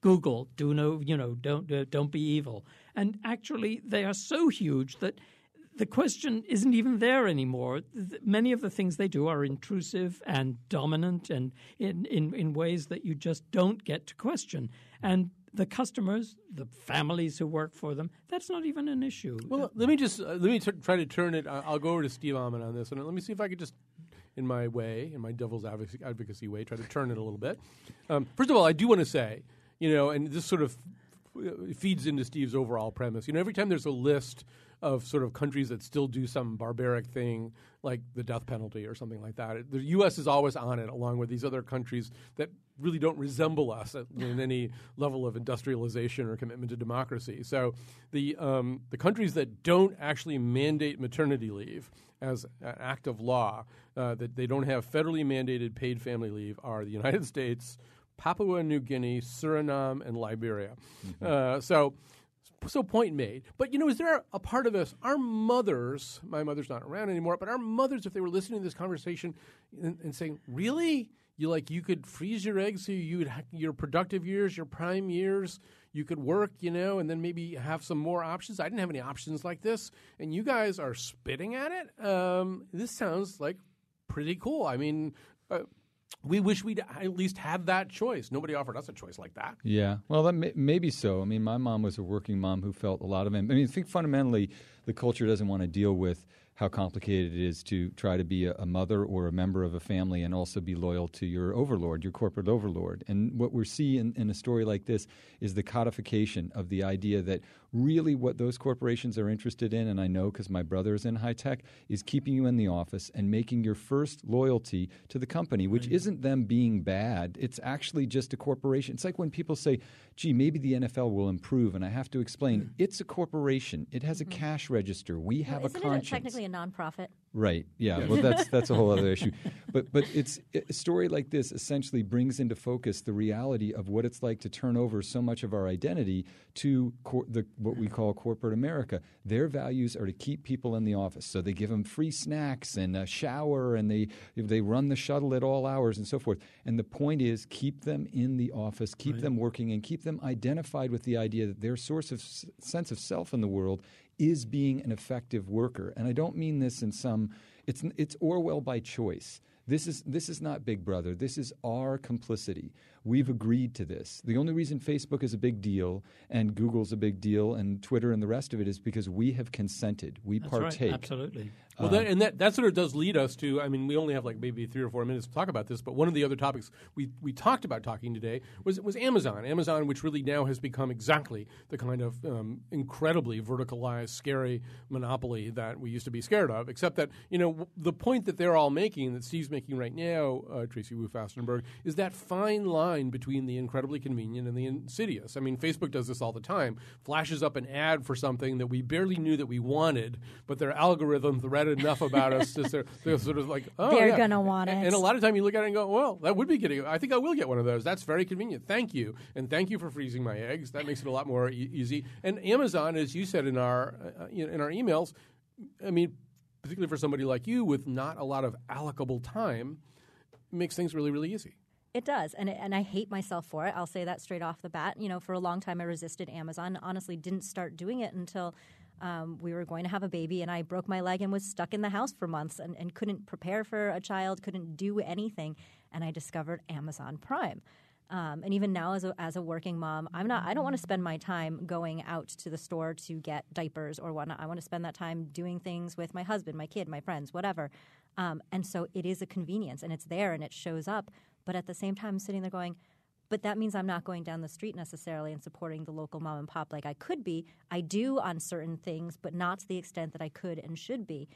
Google, do no, you know, don't uh, don't be evil. And actually, they are so huge that the question isn't even there anymore. Many of the things they do are intrusive and dominant, and in, in, in ways that you just don't get to question. And the customers, the families who work for them, that's not even an issue. Well, let me just uh, let me t- try to turn it. I- I'll go over to Steve Almond on this, and let me see if I could just, in my way, in my devil's advocacy, advocacy way, try to turn it a little bit. Um, first of all, I do want to say, you know, and this sort of uh, feeds into Steve's overall premise. You know, every time there's a list of sort of countries that still do some barbaric thing like the death penalty or something like that, the U.S. is always on it, along with these other countries that really don't resemble us in (laughs) any level of industrialization or commitment to democracy. So the um, the countries that don't actually mandate maternity leave as an act of law, uh, that they don't have federally mandated paid family leave, are the United States, Papua New Guinea, Suriname, and Liberia. Uh, so. So point made. But you know, is there a part of us? Our mothers, my mother's not around anymore, but our mothers, if they were listening to this conversation and, and saying, "Really, you like you could freeze your eggs so you would your productive years, your prime years, you could work, you know, and then maybe have some more options." I didn't have any options like this, and you guys are spitting at it. Um, this sounds like pretty cool. I mean. Uh, we wish we'd at least had that choice. Nobody offered us a choice like that. Yeah, well, that may, maybe so. I mean, my mom was a working mom who felt a lot of. I mean, I think fundamentally the culture doesn't want to deal with how complicated it is to try to be a, a mother or a member of a family and also be loyal to your overlord, your corporate overlord. And what we see in, in a story like this is the codification of the idea that really what those corporations are interested in, and I know because my brother is in high tech, is keeping you in the office and making your first loyalty to the company, which isn't them being bad. It's actually just a corporation. It's like when people say, gee, maybe the NFL will improve. And I have to explain, mm. it's a corporation, it has a mm-hmm. cash register. We have Isn't a it conscience. technically a nonprofit? Right. Yeah. Well, that's that's a whole other issue. (laughs) But but it's a story like this essentially brings into focus the reality of what it's like to turn over so much of our identity to cor- the what we call corporate America. Their values are to keep people in the office, so they give them free snacks and a shower, and they they run the shuttle at all hours and so forth. And the point is, keep them in the office, keep them working, and keep them identified with the idea that their source of s- sense of self in the world is being an effective worker. And I don't mean this in some it's it's Orwell by choice. This is this is not Big Brother. This is our complicity. We've agreed to this. The only reason Facebook is a big deal and Google's a big deal and Twitter and the rest of it is because we have consented. We That's partake. right, absolutely. Well, that, and that, that sort of does lead us to. I mean, we only have like maybe three or four minutes to talk about this, but one of the other topics we, we talked about talking today was was Amazon. Amazon, which really now has become exactly the kind of um, incredibly verticalized, scary monopoly that we used to be scared of. Except that you know w- the point that they're all making, that Steve's making right now, uh, Tracy Wu Fastenberg, is that fine line between the incredibly convenient and the insidious. I mean, Facebook does this all the time. Flashes up an ad for something that we barely knew that we wanted, but their algorithms read enough about us to sort they're sort of like, oh, They're yeah. gonna want And- it. And a lot of time you look at it and go, well, that would be getting. I think I will get one of those. That's very convenient. Thank you, and thank you for freezing my eggs. That makes it a lot more e- easy. And Amazon, as you said in our uh, in our emails, I mean, particularly for somebody like you with not a lot of allocable time, makes things really really easy. It does, and and I hate myself for it. I'll say that straight off the bat. You know, for a long time I resisted Amazon. Honestly, didn't start doing it until um, we were going to have a baby, and I broke my leg and was stuck in the house for months and, and couldn't prepare for a child, couldn't do anything. And I discovered Amazon Prime. Um, and even now, as a, as a working mom, I'm not. I don't want to spend my time going out to the store to get diapers or whatnot. I want to spend that time doing things with my husband, my kid, my friends, whatever. Um, and so it is a convenience, and it's there, and it shows up. But at the same time, I'm sitting there going, but that means I'm not going down the street necessarily and supporting the local mom and pop like I could be. I do on certain things, but not to the extent that I could and should be.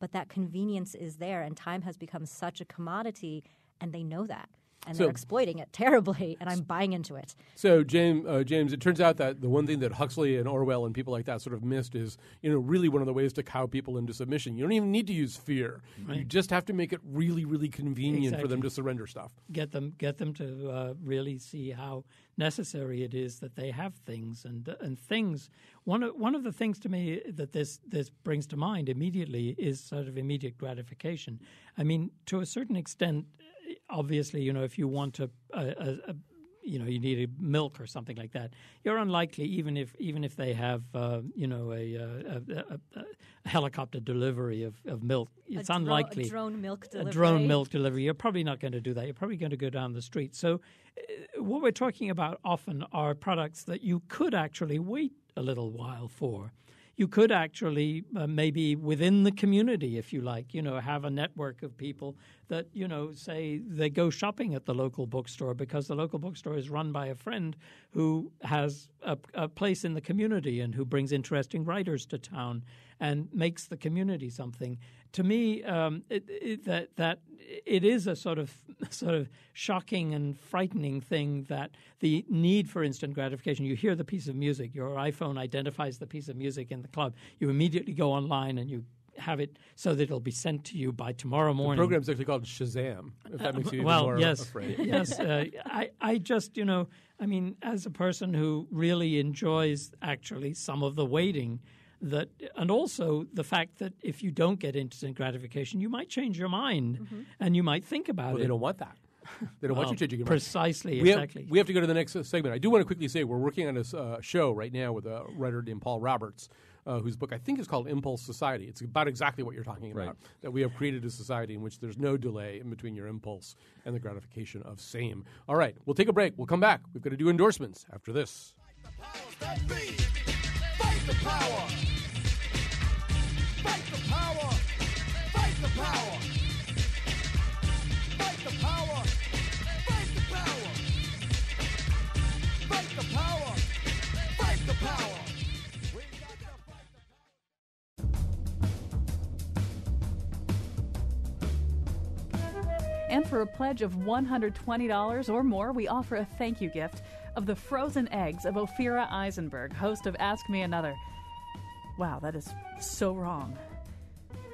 But that convenience is there, and time has become such a commodity, and they know that. And So- they're exploiting it terribly, and I'm buying into it. So, James, uh, James, it turns out that the one thing that Huxley and Orwell and people like that sort of missed is, you know, really one of the ways to cow people into submission. You don't even need to use fear. You just have to make it really, really convenient for them to surrender stuff. get them get them to uh, really see how necessary it is that they have things and and things. One of one of the things to me that this this brings to mind immediately is sort of immediate gratification. I mean, to a certain extent, obviously, you know, if you want a, a, a you know you need milk or something like that. You're unlikely, even if even if they have uh, you know a, a, a, a, helicopter delivery of, of milk. It's dro- a unlikely drone milk A delivery. drone milk delivery. You're probably not going to do that. You're probably going to go down the street. So, uh, what we're talking about often are products that you could actually wait a little while for. You could actually uh, maybe within the community, if you like, you know, have a network of people that you know say they go shopping at the local bookstore because the local bookstore is run by a friend who has a, a place in the community and who brings interesting writers to town and makes the community something. To me, um, it, it, that that it is a sort of (laughs) sort of shocking and frightening thing that the need for instant gratification. You hear the piece of music, your iPhone identifies the piece of music in the club. You immediately go online and you have it so that it'll be sent to you by tomorrow morning. The program's actually called Shazam. If that makes you even well, more yes, afraid. (laughs) yes. Uh, I, I just, you know, I mean, as a person who really enjoys actually some of the waiting, that, and also the fact that if you don't get instant gratification, you might change your mind and you might think about Well, it. they don't want that. They don't want Well, you changing your mind. precisely, we exactly. Have, we have to go to the next uh, segment. I do want to quickly say we're working on a uh, show right now with a writer named Paul Roberts, uh, whose book I think is called Impulse Society. It's about exactly what you're talking about. Right. That we have created a society in which there's no delay in between your impulse and the gratification of same. All right, we'll take a break. We'll come back. We've got to do endorsements after this. Fight the power. Fight the power. Fight the power. Fight the power. Fight the power. Fight the power. Fight the power. And for a pledge of $120 or more, we offer a thank you gift of the frozen eggs of Ophira Eisenberg, host of Ask Me Another. Wow, that is so wrong.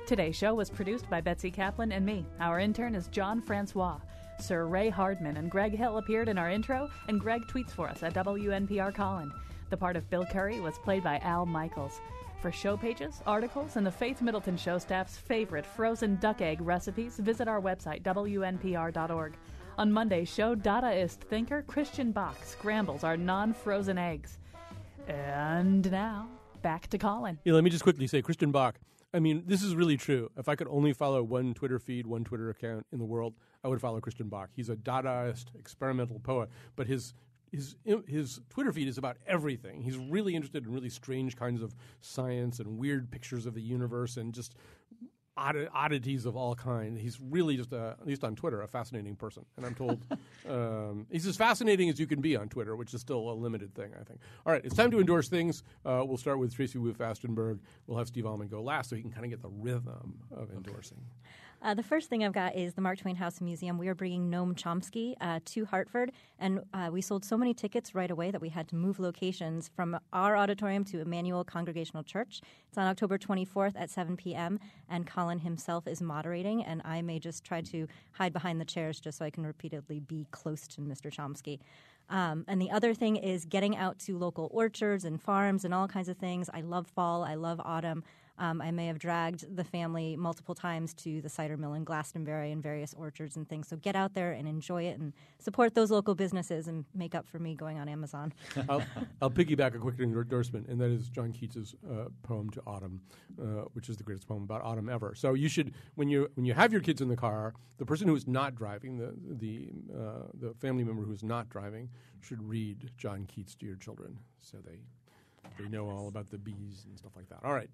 Today's show was produced by Betsy Kaplan and me. Our intern is John Francois. Sir Ray Hardman and Greg Hill appeared in our intro, and Greg tweets for us at WNPR Colin. The part of Bill Curry was played by Al Michaels. For show pages, articles, and the Faith Middleton Show staff's favorite frozen duck egg recipes, visit our website, WNPR.org. On Monday, show Dadaist thinker Christian Bök scrambles our non frozen eggs. And now, back to Colin. Yeah, let me just quickly say, Christian Bök. I mean, this is really true. If I could only follow one Twitter feed, one Twitter account in the world, I would follow Christian Bök. He's a Dadaist experimental poet, but his his his Twitter feed is about everything. He's really interested in really strange kinds of science and weird pictures of the universe and just oddities of all kinds. He's really just, a, at least on Twitter, a fascinating person. And I'm told (laughs) um, he's as fascinating as you can be on Twitter, which is still a limited thing, I think. All right, it's time to endorse things. Uh, we'll start with Tracy Wu Fastenberg. We'll have Steve Almond go last so he can kind of get the rhythm of endorsing. Uh, the first thing I've got is the Mark Twain House and Museum. We are bringing Noam Chomsky uh, to Hartford, and uh, we sold so many tickets right away that we had to move locations from our auditorium to Immanuel Congregational Church. It's on October 24th at 7 p.m., and Colin himself is moderating, and I may just try to hide behind the chairs just so I can repeatedly be close to Mr. Chomsky. Um, and the other thing is getting out to local orchards and farms and all kinds of things. I love fall. I love autumn. Um, I may have dragged the family multiple times to the cider mill in Glastonbury and various orchards and things. So get out there and enjoy it and support those local businesses and make up for me going on Amazon. (laughs) I'll, I'll piggyback a quick endorsement, and that is John Keats's uh, poem to autumn, uh, which is the greatest poem about autumn ever. So you should, when you when you have your kids in the car, the person who is not driving, the the uh, the family member who is not driving, should read John Keats to your children, so they they know all about the bees and stuff like that. All right,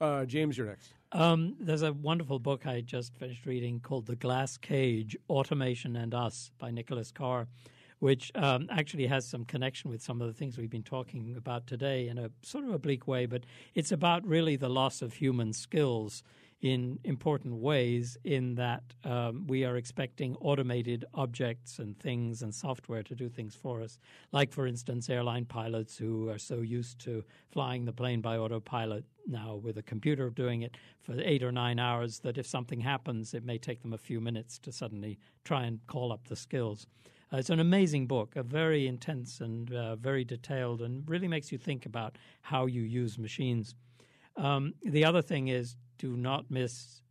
uh, James, you're next. Um, there's a wonderful book I just finished reading called The Glass Cage Automation and Us by Nicholas Carr, which um, actually has some connection with some of the things we've been talking about today in a sort of oblique way, but it's about really the loss of human skills in important ways, in that um, we are expecting automated objects and things and software to do things for us. Like, for instance, airline pilots who are so used to flying the plane by autopilot now with a computer doing it for eight or nine hours that if something happens, it may take them a few minutes to suddenly try and call up the skills. Uh, it's an amazing book, a very intense and uh, very detailed, and really makes you think about how you use machines. Um, the other thing is do not miss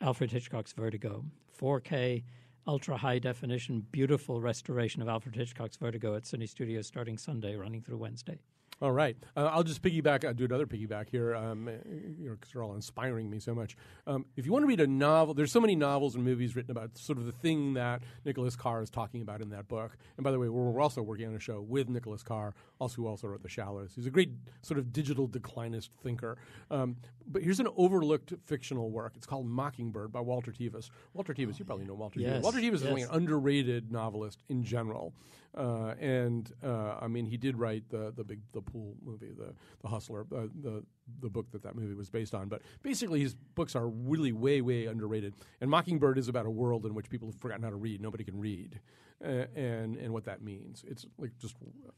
Alfred Hitchcock's Vertigo, 4K ultra high definition, beautiful restoration of Alfred Hitchcock's Vertigo at Cine Studios starting Sunday, running through Wednesday. All right. Uh, I'll just piggyback, I'll do another piggyback here, um, uh, you know, because you're all inspiring me so much. Um, if you want to read a novel, there's so many novels and movies written about sort of the thing that Nicholas Carr is talking about in that book. And by the way, we're, we're also working on a show with Nicholas Carr, also who also wrote The Shallows. He's a great sort of digital declinist thinker. Um, but here's an overlooked fictional work. It's called Mockingbird by Walter Tevis. Walter Tevis, you probably know Walter Tevis. Yes, Walter Tevis is like an underrated novelist in general. Uh, and uh, I mean, he did write the the big the pool movie, the the Hustler, uh, the the book that that movie was based on. But basically, his books are really way way underrated. And Mockingbird is about a world in which people have forgotten how to read. Nobody can read, uh, and and what that means. It's like just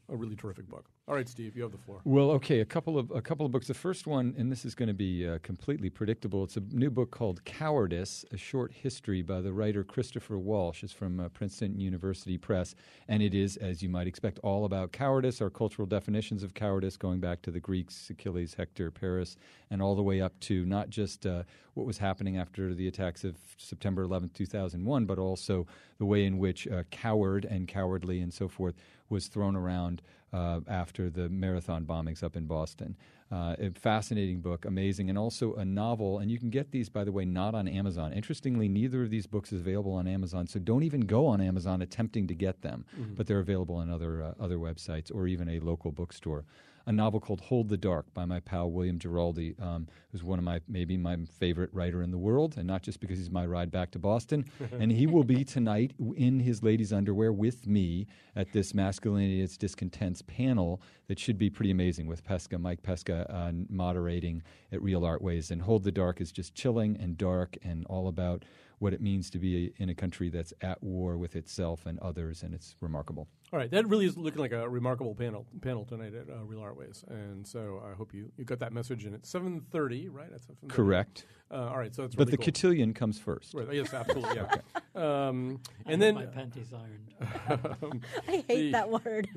a really terrific book. All right, Steve, you have the floor. Well, okay, a couple of a couple of books. The first one, and this is going to be uh, completely predictable. It's a new book called Cowardice: A Short History by the writer Christopher Walsh. It's from uh, Princeton University Press, and it is, as you might expect, all about cowardice, our cultural definitions of cowardice, going back to the Greeks, Achilles, Hector, Paris, and all the way up to not just uh, what was happening after the attacks of September 11th, 2001, but also the way in which uh, coward and cowardly and so forth was thrown around uh, after the marathon bombings up in Boston. Uh, a fascinating book, amazing, and also a novel. And you can get these, by the way, not on Amazon. Interestingly, neither of these books is available on Amazon, so don't even go on Amazon attempting to get them. Mhm. But they're available on other uh, other websites or even a local bookstore. A novel called Hold the Dark by my pal William Giraldi, um, who's one of my maybe my favorite writer in the world, and not just because he's my ride back to Boston. (laughs) and he will be tonight in his ladies' underwear with me at this Masculinity Its Discontents panel that should be pretty amazing with Pesca, Mike Pesca, uh, moderating at Real Art Ways. And Hold the Dark is just chilling and dark and all about what it means to be in a country that's at war with itself and others, and it's remarkable. All right, that really is looking like a remarkable panel panel tonight at uh, Real Art Ways, and so I hope you, you got that message in at seven thirty, right? That's 7:30. Correct. Uh, all right, so that's but really the cool. cotillion comes first. Right, yes, absolutely, yeah. (laughs) um, and have then my panties ironed. (laughs) um, I hate the- that word.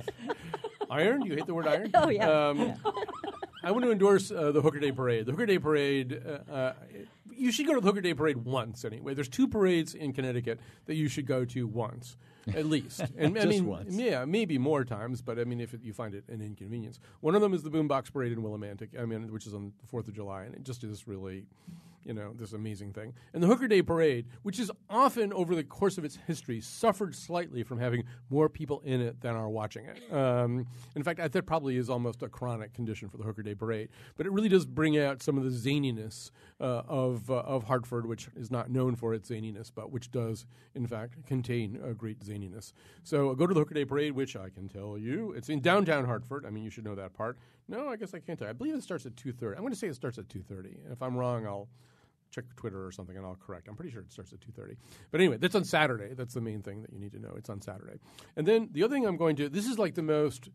(laughs) Iron? You hate the word iron? Oh, yeah. Um, I want to endorse uh, the Hooker Day Parade. The Hooker Day Parade, uh, uh, you should go to the Hooker Day Parade once anyway. There's two parades in Connecticut that you should go to once, (laughs) at least. (laughs) And I mean, once. yeah, maybe more times, but I mean, if it, you find it an inconvenience. One of them is the Boombox Parade in Willimantic, I mean, which is on the 4th of July, and it just is really you know, this amazing thing. And the Hooker Day Parade, which is often over the course of its history suffered slightly from having more people in it than are watching it. Um, in fact, I- that probably is almost a chronic condition for the Hooker Day Parade. But it really does bring out some of the zaniness uh, of uh, of Hartford, which is not known for its zaniness, but which does, in fact, contain a great zaniness. So uh, go to the Hooker Day Parade, which I can tell you it's in downtown Hartford. I mean, you should know that part. No, I guess I can't tell. I believe it starts at two thirty. I'm going to say it starts at two thirty. If I'm wrong, I'll check Twitter or something and I'll correct. I'm pretty sure it starts at 2:30. But anyway, that's on Saturday. That's the main thing that you need to know. It's on Saturday. And then the other thing I'm going to this is like the most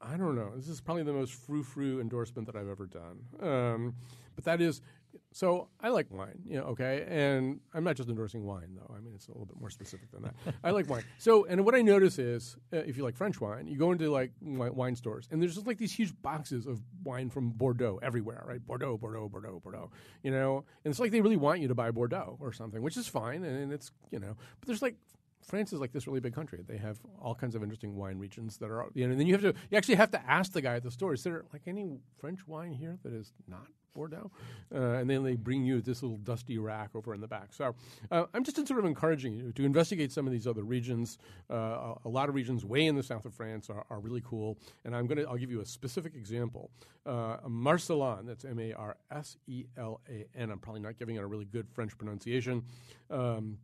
I don't know. This is probably the most frou-frou endorsement that I've ever done. Um, but that is so I like wine, you know, okay? And I'm not just endorsing wine though. I mean, it's a little bit more specific than that. (laughs) I like wine. So, and what I notice is uh, if you like French wine, you go into like wine stores and there's just like these huge boxes of wine from Bordeaux everywhere, right? Bordeaux, Bordeaux, Bordeaux, Bordeaux. You know, and it's like they really want you to buy Bordeaux or something, which is fine and, and it's, you know, but there's like France is like this really big country. They have all kinds of interesting wine regions that are, you know, and then you have to, you actually have to ask the guy at the store, is there like any French wine here that is not Bordeaux? Uh, and then they bring you this little dusty rack over in the back. So uh, I'm just sort of encouraging you to investigate some of these other regions. Uh, a, lot of regions way in the south of France are, are really cool. And I'm to, I'll give you a specific example. Uh, Marselan, that's M A R S E L A N. I'm probably not giving it a really good French pronunciation. Um,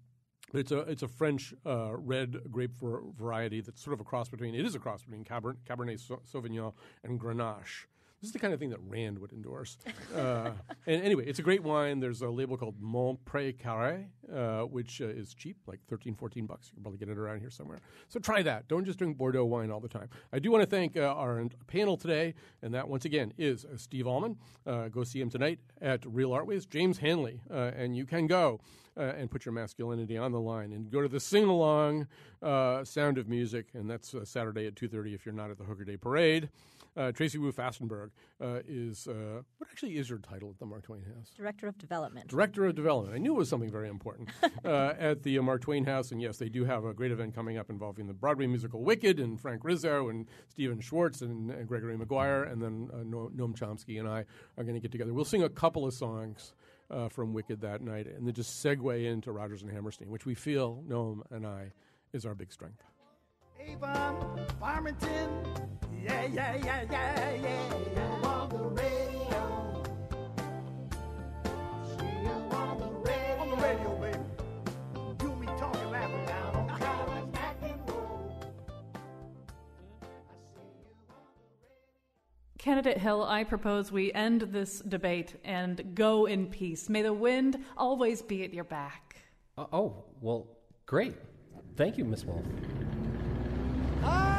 but it's a it's a French uh, red grape variety that's sort of a cross between it is a cross between Cabernet, Cabernet Sauvignon and Grenache. This is the kind of thing that Rand would endorse. Uh, (laughs) and anyway, it's a great wine. There's a label called Montpré Carré, uh, which uh, is cheap, like 13, 14 bucks. You can probably get it around here somewhere. So try that. Don't just drink Bordeaux wine all the time. I do want to thank uh, our panel today, and that once again is uh, Steve Almond. Uh, go see him tonight at Real Art Ways. James Hanley, and you can go and put your masculinity on the line and go to the sing along Sound of Music, and that's Saturday at two thirty if you're not at the Hooker Day Parade. Uh, Tracy Wu Fastenberg uh, is uh, what actually is your title at the Mark Twain House? Director of Development. Director of Development. I knew it was something very important (laughs) uh, at the uh, Mark Twain House. And yes, they do have a great event coming up involving the Broadway musical Wicked and Frank Rizzo and Stephen Schwartz and, and Gregory Maguire. And then uh, Noam Chomsky and I are going to get together. We'll sing a couple of songs uh, from Wicked that night and then just segue into Rodgers and Hammerstein, which we feel, Noam and I, is our big strength. Avon, Farmington, yeah, yeah, yeah, yeah, yeah. You on the radio. See on the radio. On the radio, baby. You and me talking, laughing down on Collins Acting Road. Candidate Hill, I propose we end this debate and go in peace. May the wind always be at your back. Uh, oh, well, great. Thank you, Miss Wolf. Ah!